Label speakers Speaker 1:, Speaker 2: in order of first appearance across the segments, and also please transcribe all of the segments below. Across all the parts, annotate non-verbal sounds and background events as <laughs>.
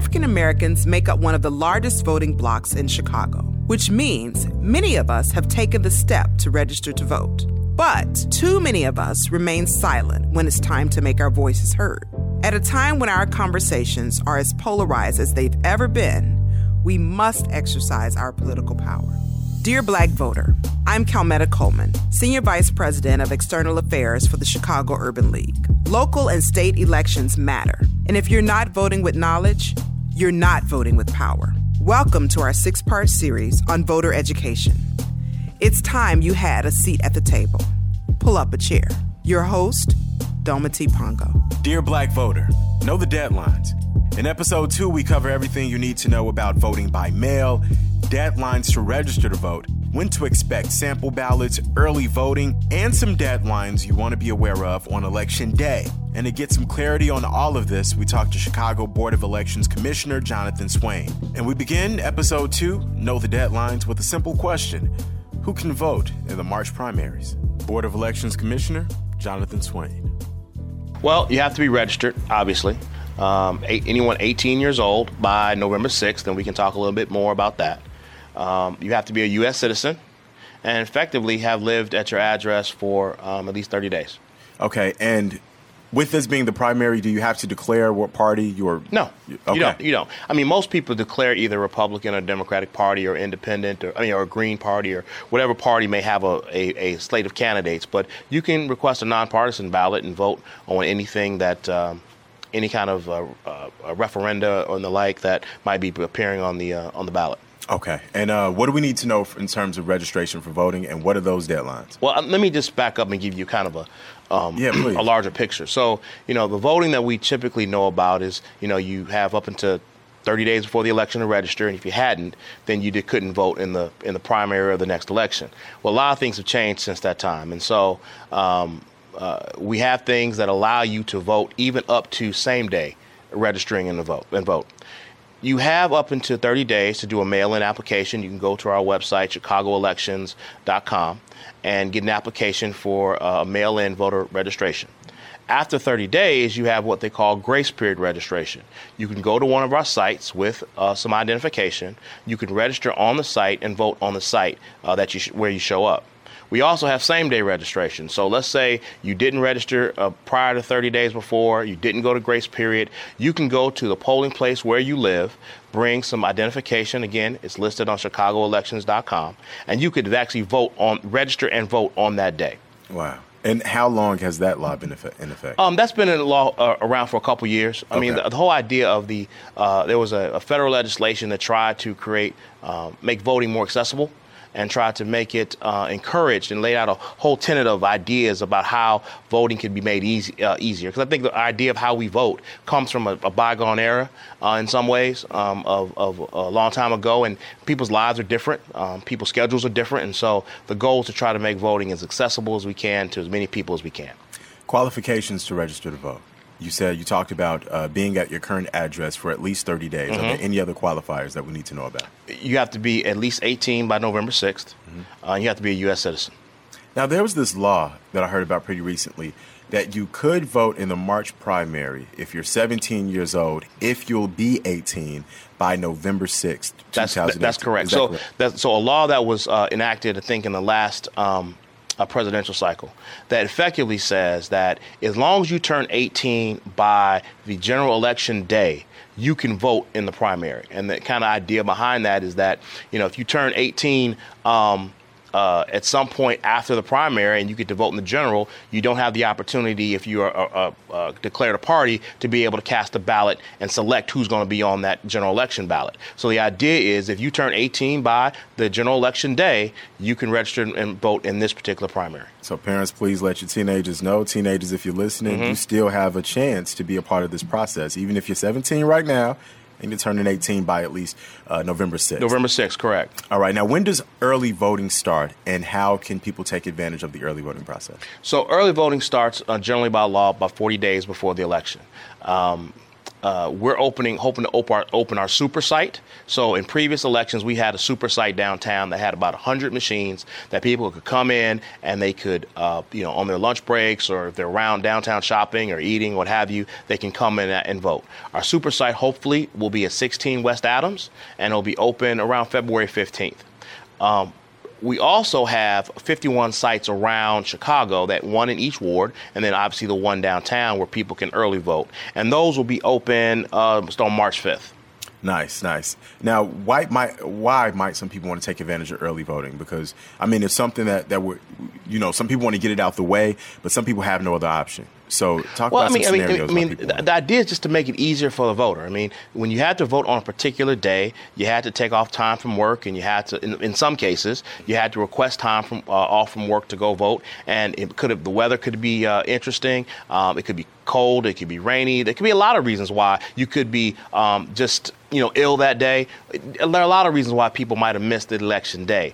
Speaker 1: African Americans make up one of the largest voting blocks in Chicago, which means many of us have taken the step to register to vote. But too many of us remain silent when it's time to make our voices heard. At a time when our conversations are as polarized as they've ever been, we must exercise our political power. Dear Black Voter, I'm Calmetta Coleman, Senior Vice President of External Affairs for the Chicago Urban League. Local and state elections matter, and if you're not voting with knowledge, you're not voting with power. Welcome to our six part series on voter education. It's time you had a seat at the table. Pull up a chair. Your host, Dometi Pongo.
Speaker 2: Dear Black Voter, know the deadlines. In episode two, we cover everything you need to know about voting by mail, deadlines to register to vote, when to expect sample ballots, early voting, and some deadlines you want to be aware of on election day. And to get some clarity on all of this, we talked to Chicago Board of Elections Commissioner Jonathan Swain. And we begin episode two, Know the Deadlines, with a simple question Who can vote in the March primaries? Board of Elections Commissioner Jonathan Swain.
Speaker 3: Well, you have to be registered, obviously. Um, anyone 18 years old by November 6th, and we can talk a little bit more about that. Um, you have to be a U.S. citizen and effectively have lived at your address for um, at least 30 days.
Speaker 2: Okay, and with this being the primary, do you have to declare what party you're?
Speaker 3: No, okay. you don't. You don't. I mean, most people declare either Republican or Democratic Party or Independent or I mean, or Green Party or whatever party may have a, a, a slate of candidates. But you can request a nonpartisan ballot and vote on anything that. Um, any kind of uh, uh, referenda or the like that might be appearing on the uh, on the ballot.
Speaker 2: Okay. And uh, what do we need to know in terms of registration for voting, and what are those deadlines?
Speaker 3: Well, let me just back up and give you kind of a um, yeah, a larger picture. So, you know, the voting that we typically know about is, you know, you have up until 30 days before the election to register, and if you hadn't, then you couldn't vote in the in the primary or the next election. Well, a lot of things have changed since that time, and so um, uh, we have things that allow you to vote even up to same day registering in the vote and vote. You have up until 30 days to do a mail-in application. You can go to our website, chicagoelections.com, and get an application for uh, a mail-in voter registration. After 30 days, you have what they call grace period registration. You can go to one of our sites with uh, some identification. You can register on the site and vote on the site uh, that you sh- where you show up. We also have same day registration. So let's say you didn't register uh, prior to 30 days before, you didn't go to grace period. You can go to the polling place where you live, bring some identification. Again, it's listed on chicagoelections.com, and you could actually vote on, register and vote on that day.
Speaker 2: Wow. And how long has that law been in effect?
Speaker 3: Um, that's been in law uh, around for a couple years. I okay. mean, the, the, whole idea of the uh, there was a, a, federal legislation that tried to create uh, make voting more accessible and tried to make it uh, encouraged and laid out a whole tenet of ideas about how voting can be made easy, uh, easier. Because I think the idea of how we vote comes from a, a bygone era uh, in some ways um, of, of, a long time ago, and people's lives are different, um, people's schedules are different, and so the goal is to try to make voting as accessible as we can to as many people as we can.
Speaker 2: Qualifications to register to vote you said you talked about uh, being at your current address for at least 30 days. Mm-hmm. Are there mm-hmm. any other qualifiers that we need to know about?
Speaker 3: You have to be at least 18 by November 6th. Mm-hmm. Uh, you have to be a U.S. citizen.
Speaker 2: Now, there was this law that I heard about pretty recently that you could vote in the March primary if you're 17 years old, if you'll be 18 by November 6th.
Speaker 3: That's, that's correct. That so, correct? That, so a law that was uh, enacted, I think, in the last um, a presidential cycle that effectively says that as long as you turn 18 by the general election day, you can vote in the primary. And the kind of idea behind that is that, you know, if you turn 18, um, uh, at some point after the primary and you get to vote in the general, you don't have the opportunity, if you are uh, uh, uh, declared a party, to be able to cast a ballot and select who's going to be on that general election ballot. So the idea is if you turn 18 by the general election day, you can register and vote in this particular primary.
Speaker 2: So parents, please let your teenagers know. Teenagers, if you're listening, mm-hmm. you still have a chance to be a part of this process. Even if you're 17 right now, and you're turning 18 by at least uh, November 6th.
Speaker 3: November 6th, correct.
Speaker 2: All right. Now, when does early voting start, and how can people take advantage of the early voting process?
Speaker 3: So, early voting starts uh, generally by law about 40 days before the election. Um, uh, we're opening, hoping to open our, open our super site. So in previous elections, we had a super site downtown that had about 100 machines that people could come in and they could, uh, you know, on their lunch breaks or if they're around downtown shopping or eating, what have you, they can come in and vote. Our super site hopefully will be at 16 West Adams and it'll be open around February 15th. Um, we also have 51 sites around Chicago, that one in each ward, and then obviously the one downtown where people can early vote. And those will be open uh, on March 5th.
Speaker 2: Nice, nice. Now, why might why might some people want to take advantage of early voting? Because I mean, it's something that that would, you know, some people want to get it out the way, but some people have no other option. So talk
Speaker 3: well,
Speaker 2: about
Speaker 3: I mean,
Speaker 2: some
Speaker 3: I mean. I mean, the, the idea is just to make it easier for the voter. I mean, when you had to vote on a particular day, you had to take off time from work, and you had to, in, in some cases, you had to request time from uh, off from work to go vote. And it could have the weather could be uh, interesting. Um, it could be cold. It could be rainy. There could be a lot of reasons why you could be um, just you know ill that day. There are a lot of reasons why people might have missed the election day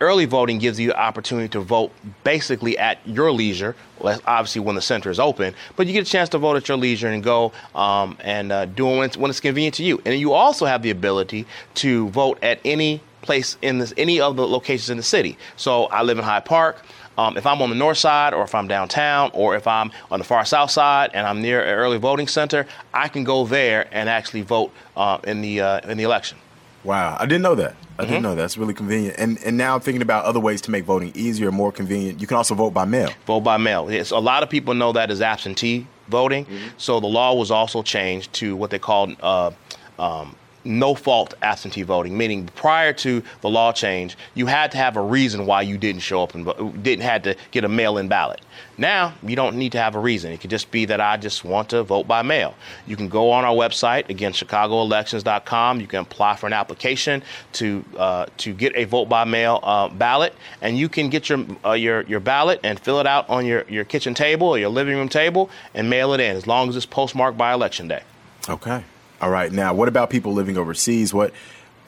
Speaker 3: early voting gives you the opportunity to vote basically at your leisure. obviously, when the center is open, but you get a chance to vote at your leisure and go um, and uh, do it when it's, when it's convenient to you. And you also have the ability to vote at any place in this, any of the locations in the city. So I live in Hyde Park. Um, if I'm on the north side, or if I'm downtown, or if I'm on the far south side and I'm near an early voting center, I can go there and actually vote uh, in the uh, in the election.
Speaker 2: Wow, I didn't know that. I mm-hmm. didn't know that's really convenient. And and now I'm thinking about other ways to make voting easier, more convenient. You can also vote by mail.
Speaker 3: Vote by mail. Yes, a lot of people know that as absentee voting. Mm-hmm. So the law was also changed to what they call uh, um, no fault absentee voting, meaning prior to the law change, you had to have a reason why you didn't show up and didn't had to get a mail-in ballot. Now you don't need to have a reason. It could just be that I just want to vote by mail. You can go on our website again, ChicagoElections.com. You can apply for an application to uh, to get a vote by mail uh, ballot, and you can get your uh, your your ballot and fill it out on your your kitchen table or your living room table and mail it in as long as it's postmarked by election day.
Speaker 2: Okay. All right. Now, what about people living overseas? What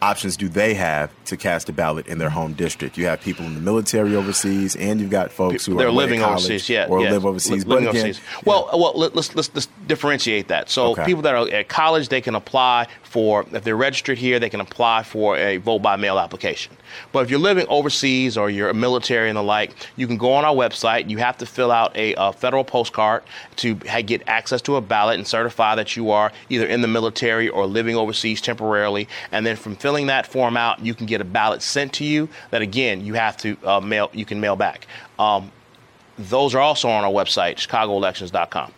Speaker 2: options do they have to cast a ballot in their home district? You have people in the military overseas, and you've got folks who
Speaker 3: they're
Speaker 2: are
Speaker 3: living overseas, yeah,
Speaker 2: or live overseas.
Speaker 3: living again, overseas. Well, yeah. well, let's, let's let's differentiate that. So, okay. people that are at college, they can apply for if they're registered here, they can apply for a vote by mail application. But if you're living overseas or you're a military and the like, you can go on our website. You have to fill out a, a federal postcard to get access to a ballot and certify that you are either in the military or living overseas temporarily. And then from filling that form out, you can get a ballot sent to you that again you have to uh, mail. You can mail back. Um, those are also on our website, ChicagoElections.com.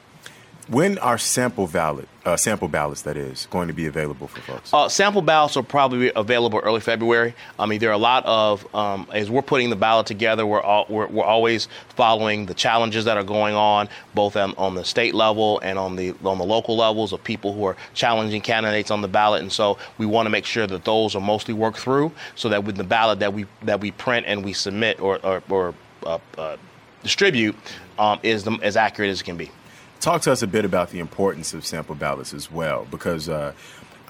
Speaker 2: When are sample ballot uh, sample ballots that is going to be available for folks?
Speaker 3: Uh, sample ballots are probably be available early February. I mean, there are a lot of um, as we're putting the ballot together, we're, all, we're, we're always following the challenges that are going on, both on, on, the state level and on the on the local levels of people who are challenging candidates on the ballot. And so we want to make sure that those are mostly worked through, so that with the ballot that we that we print and we submit or or, or uh, uh distribute um, is the, as accurate as it can be.
Speaker 2: Talk to us a bit about the importance of sample ballots as well, because uh,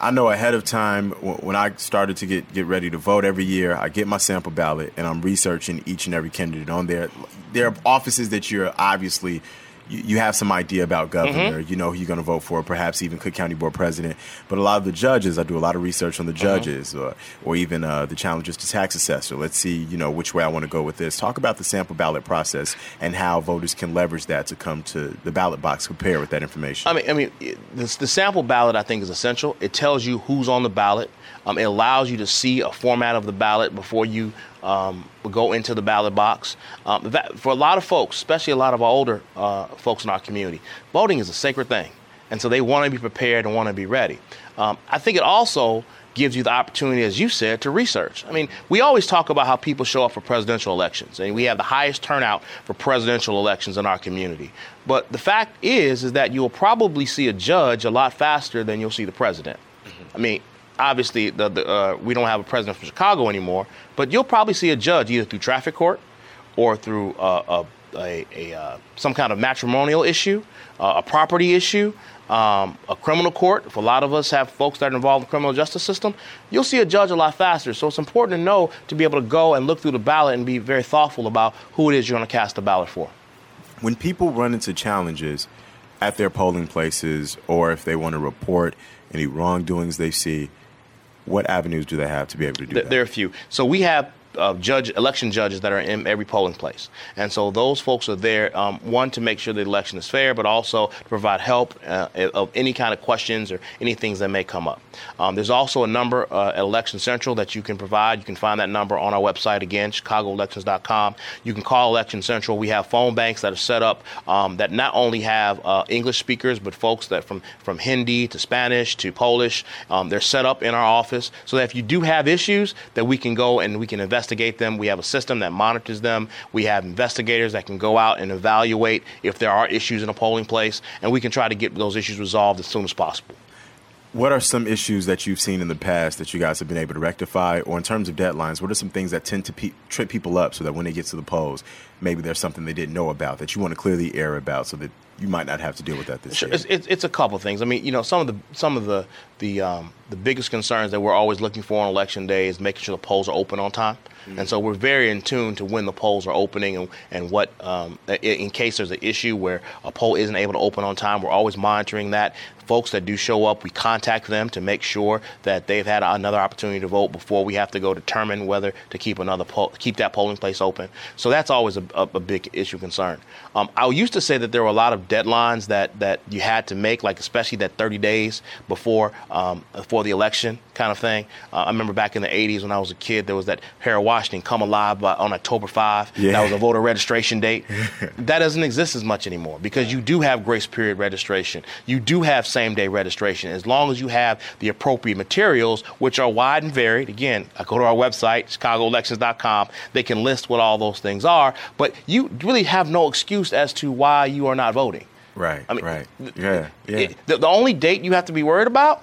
Speaker 2: I know ahead of time when I started to get, get ready to vote every year, I get my sample ballot and I'm researching each and every candidate on there. There are offices that you're obviously you, you have some idea about governor, mm-hmm. you know who you're going to vote for, perhaps even Cook County Board President. But a lot of the judges, I do a lot of research on the mm-hmm. judges, or, or even uh, the challenges to tax assessor. Let's see, you know, which way I want to go with this. Talk about the sample ballot process and how voters can leverage that to come to the ballot box, compare with that information.
Speaker 3: I mean, I mean, the, the sample ballot I think is essential. It tells you who's on the ballot. Um, it allows you to see a format of the ballot before you um, go into the ballot box. Um, that, for a lot of folks, especially a lot of our older uh, folks in our community, voting is a sacred thing. And so they want to be prepared and want to be ready. Um, I think it also gives you the opportunity, as you said, to research. I mean, we always talk about how people show up for presidential elections, and we have the highest turnout for presidential elections in our community. But the fact is, is that you'll probably see a judge a lot faster than you'll see the president. Mm-hmm. I mean, obviously the, the, uh, we don't have a president from Chicago anymore, but you'll probably see a judge either through traffic court or through uh, a, a, a uh, some kind of matrimonial issue, uh, a property issue, um, a criminal court. If a lot of us have folks that are involved in the criminal justice system, you'll see a judge a lot faster. So it's important to know to be able to go and look through the ballot and be very thoughtful about who it is you're going to cast the ballot for.
Speaker 2: When people run into challenges, at their polling places or if they want to report any wrongdoings they see, what avenues do they have to be able to do
Speaker 3: there,
Speaker 2: that?
Speaker 3: There are a few. So we have uh, judge election judges that are in every polling place, and so those folks are there. Um, one to make sure the election is fair, but also to provide help uh, of any kind of questions or any things that may come up. Um, there's also a number uh, at Election Central that you can provide. You can find that number on our website again, ChicagoElections.com. You can call Election Central. We have phone banks that are set up um, that not only have uh, English speakers, but folks that from from Hindi to Spanish to Polish. Um, they're set up in our office so that if you do have issues, that we can go and we can invest investigate them. We have a system that monitors them. We have investigators that can go out and evaluate if there are issues in a polling place, and we can try to get those issues resolved as soon as possible.
Speaker 2: What are some issues that you've seen in the past that you guys have been able to rectify? Or in terms of deadlines, what are some things that tend to pe- trip people up so that when they get to the polls, maybe there's something they didn't know about that you want to clear the air about so that you might not have to deal with that this
Speaker 3: sure.
Speaker 2: year?
Speaker 3: It's, it's, it's, a couple things. I mean, you know, some of the some of the the um, the biggest concerns that we're always looking for on election day is making sure the polls are open on time. Mm-hmm. And so we're very in tune to when the polls are opening and, and what, um, in case there's an issue where a poll isn't able to open on time, we're always monitoring that folks that do show up, we contact them to make sure that they've had another opportunity to vote before we have to go determine whether to keep another poll, keep that polling place open. So that's always a, a, a big issue concern. Um, I used to say that there were a lot of deadlines that that you had to make, like especially that 30 days before um, before the election kind of thing. Uh, I remember back in the 80s when I was a kid, there was that Harold Washington come alive by, on October 5. Yeah. That was a voter registration date. <laughs> that doesn't exist as much anymore because you do have grace period registration. You do have same day registration as long as you have the appropriate materials, which are wide and varied. Again, I go to our website, chicagoelections.com. They can list what all those things are, but you really have no excuse as to why you are not voting.
Speaker 2: Right. I mean, right. Yeah.
Speaker 3: yeah. It, the, the only date you have to be worried about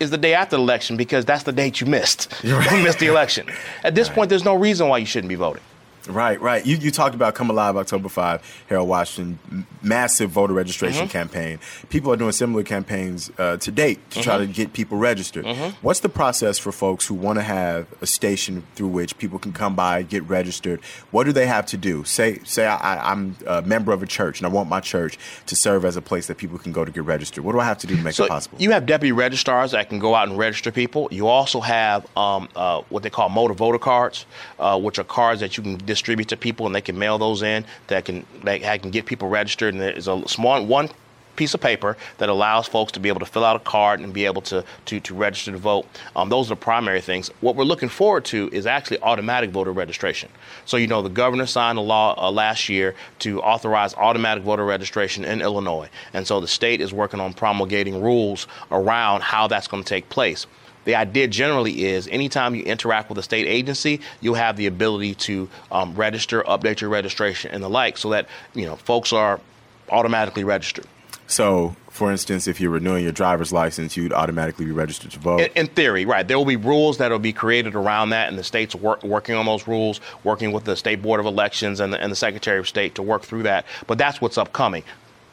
Speaker 3: is the day after the election because that's the date you missed. Right. you missed the election. <laughs> At this right. point, there's no reason why you shouldn't be voting.
Speaker 2: Right, right. You, you talked about Come Alive October 5, Harold Washington, massive voter registration mm-hmm. campaign. People are doing similar campaigns uh, to date to mm-hmm. try to get people registered. Mm-hmm. What's the process for folks who want to have a station through which people can come by, get registered? What do they have to do? Say, say I, am a member of a church and I want my church to serve as a place that people can go to get registered. What do I have to do to make
Speaker 3: so
Speaker 2: it possible?
Speaker 3: You have deputy registrars that can go out and register people. You also have um, uh, what they call motor voter cards, uh, which are cards that you can distribute to people, and they can mail those in. That can that can get people registered. And there's a small one piece of paper that allows folks to be able to fill out a card and be able to to, to register to vote. Um, those are the primary things. What we're looking forward to is actually automatic voter registration. So you know the governor signed a law uh, last year to authorize automatic voter registration in Illinois, and so the state is working on promulgating rules around how that's going to take place the idea generally is anytime you interact with a state agency, you'll have the ability to um, register, update your registration, and the like, so that you know folks are automatically registered.
Speaker 2: So, for instance, if you're renewing your driver's license, you'd automatically be registered to vote.
Speaker 3: In, in theory, right. There will be rules that will be created around that, and the state's work, working on those rules, working with the State Board of Elections and the, and the Secretary of State to work through that. But that's what's upcoming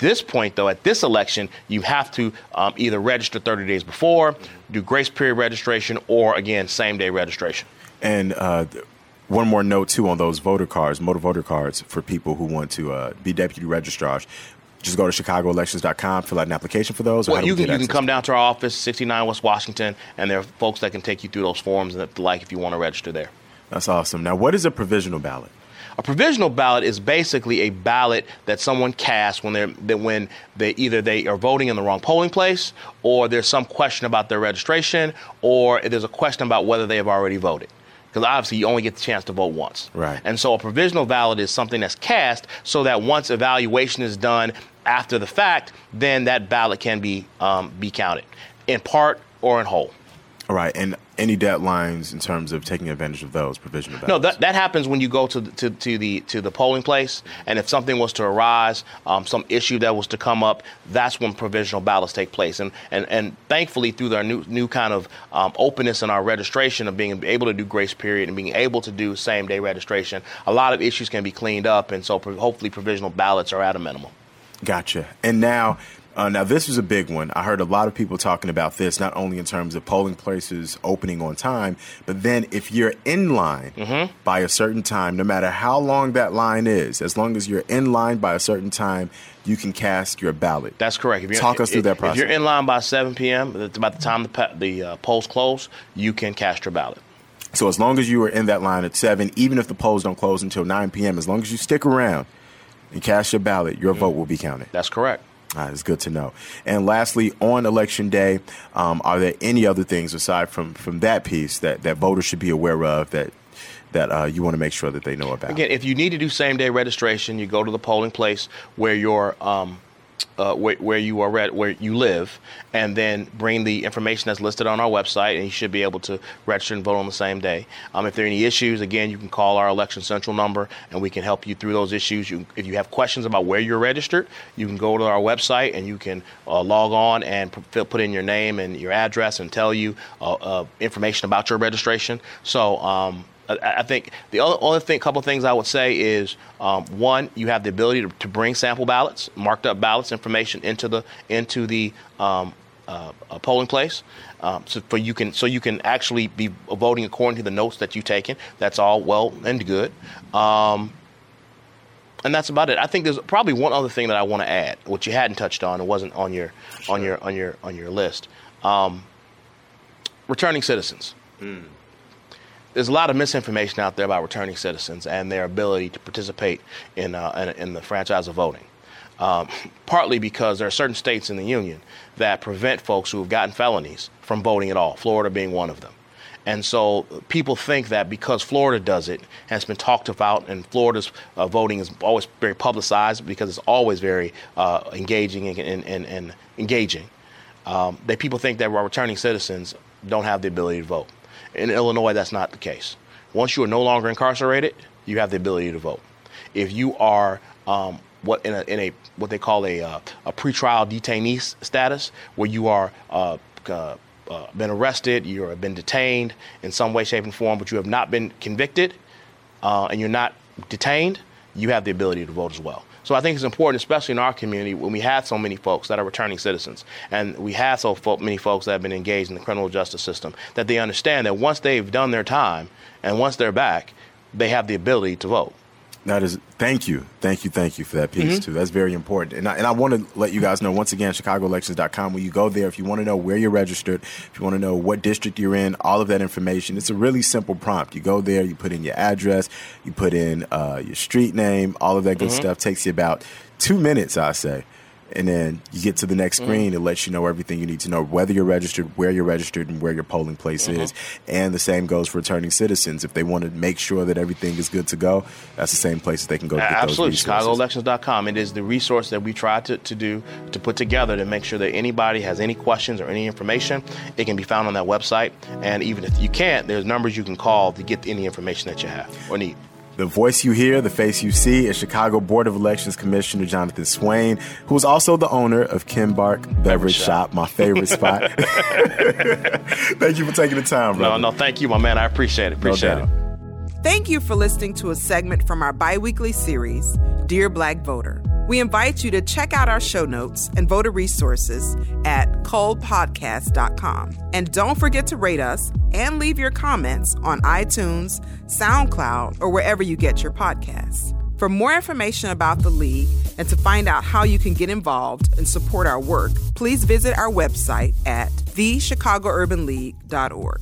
Speaker 3: this point, though, at this election, you have to um, either register 30 days before, do grace period registration, or again, same day registration.
Speaker 2: And uh, one more note, too, on those voter cards, motor voter cards for people who want to uh, be deputy registrars just go to chicagoelections.com, fill out an application for those?
Speaker 3: well, you can, you can come down to our office, 69 West Washington, and there are folks that can take you through those forms and the like if you want to register there.
Speaker 2: That's awesome. Now, what is a provisional ballot?
Speaker 3: A provisional ballot is basically a ballot that someone casts when they're that when they either they are voting in the wrong polling place, or there's some question about their registration, or there's a question about whether they have already voted because obviously you only get the chance to vote once.
Speaker 2: Right.
Speaker 3: And so a provisional ballot is something that's cast so that once evaluation is done after the fact, then that ballot can be um, be counted in part or in whole.
Speaker 2: All right, and any deadlines in terms of taking advantage of those provisional ballots?
Speaker 3: No, that, that happens when you go to the, to, to the to the polling place, and if something was to arise, um, some issue that was to come up, that's when provisional ballots take place. And and, and thankfully, through our new new kind of um, openness in our registration of being able to do grace period and being able to do same day registration, a lot of issues can be cleaned up, and so hopefully provisional ballots are at a minimum.
Speaker 2: Gotcha. And now Uh, now, this was a big one. I heard a lot of people talking about this, not only in terms of polling places opening on time, but then if you're in line mm-hmm. by a certain time, no matter how long that line is, as long as you're in line by a certain time, you can cast your ballot.
Speaker 3: That's correct. If
Speaker 2: you're, Talk us through that process.
Speaker 3: If you're in line by 7 p.m., about the time the, the uh, polls close, you can cast your ballot.
Speaker 2: So as long as you are in that line at 7, even if the polls don't close until 9 p.m., as long as you stick around and cast your ballot, your mm-hmm. vote will be counted.
Speaker 3: That's correct.
Speaker 2: Uh, it's good to know. And lastly, on election day, um, are there any other things aside from, from that piece that, that voters should be aware of that that uh, you want to make sure that they know about?
Speaker 3: Again, if you need to do same day registration, you go to the polling place where your um, uh, where, where, you are at, where you live, and then bring the information that's listed on our website, and you should be able to register and vote on the same day. Um, if there are any issues, again, you can call our Election Central number, and we can help you through those issues. You, if you have questions about where you're registered, you can go to our website and you can uh, log on and put, in your name and your address and tell you uh, uh information about your registration. So um, I think the only thing, couple of things I would say is um, one, you have the ability to, to, bring sample ballots, marked up ballots, information into the into the um, uh, polling place, um, so for you can so you can actually be voting according to the notes that you've taken. That's all well and good, um, and that's about it. I think there's probably one other thing that I want to add, which you hadn't touched on, it wasn't on your sure. on your on your on your list. Um, returning citizens. Mm there's a lot of misinformation out there about returning citizens and their ability to participate in, uh, in, in, the franchise of voting. Um, partly because there are certain states in the union that prevent folks who have gotten felonies from voting at all, Florida being one of them. And so people think that because Florida does it, has been talked about, and Florida's uh, voting is always very publicized because it's always very uh, engaging and, and, and, and engaging, um, that people think that returning citizens don't have the ability to vote. In Illinois, that's not the case. Once you are no longer incarcerated, you have the ability to vote. If you are um, what in a, in a what they call a uh, a pretrial detainee status, where you are uh, uh, uh, been arrested, you have been detained in some way, shape, and form, but you have not been convicted, uh, and you're not detained, you have the ability to vote as well. So I think it's important, especially in our community, when we have so many folks that are returning citizens, and we have so many folks that have been engaged in the criminal justice system, that they understand that once they've done their time and once they're back, they have the ability to vote.
Speaker 2: That is, thank you, thank you, thank you for that piece mm-hmm. too. That's very important. And I, and I want to let you guys know once again, ChicagoElections.com. When you go there, if you want to know where you're registered, if you want to know what district you're in, all of that information. It's a really simple prompt. You go there, you put in your address, you put in uh, your street name, all of that good mm-hmm. stuff. Takes you about two minutes, I say and then you get to the next mm-hmm. screen, mm-hmm. it lets you know everything you need to know, whether you're registered, where you're registered, and where your polling place mm-hmm. is. And the same goes for returning citizens. If they want to make sure that everything is good to go, that's the same place that they can go.
Speaker 3: to Get Absolutely, ChicagoElections.com. It is the resource that we try to, to do to put together to make sure that anybody has any questions or any information, it can be found on that website. And even if you can't, there's numbers you can call to get any information that you have or need.
Speaker 2: The voice you hear, the face you see, is Chicago Board of Elections Commissioner Jonathan Swain, who is also the owner of Kimbark Beverage, Beverage Shop. Shop, my favorite spot. <laughs> <laughs> thank you for taking the time, bro.
Speaker 3: No, no, thank you, my man. I appreciate it. Appreciate no it.
Speaker 1: Thank you for listening to a segment from our biweekly series, Dear Black Voter. We invite you to check out our show notes and voter resources at culpodcast.com. And don't forget to rate us and leave your comments on iTunes, SoundCloud, or wherever you get your podcasts. For more information about the League and to find out how you can get involved and support our work, please visit our website at thechicagourbanleague.org.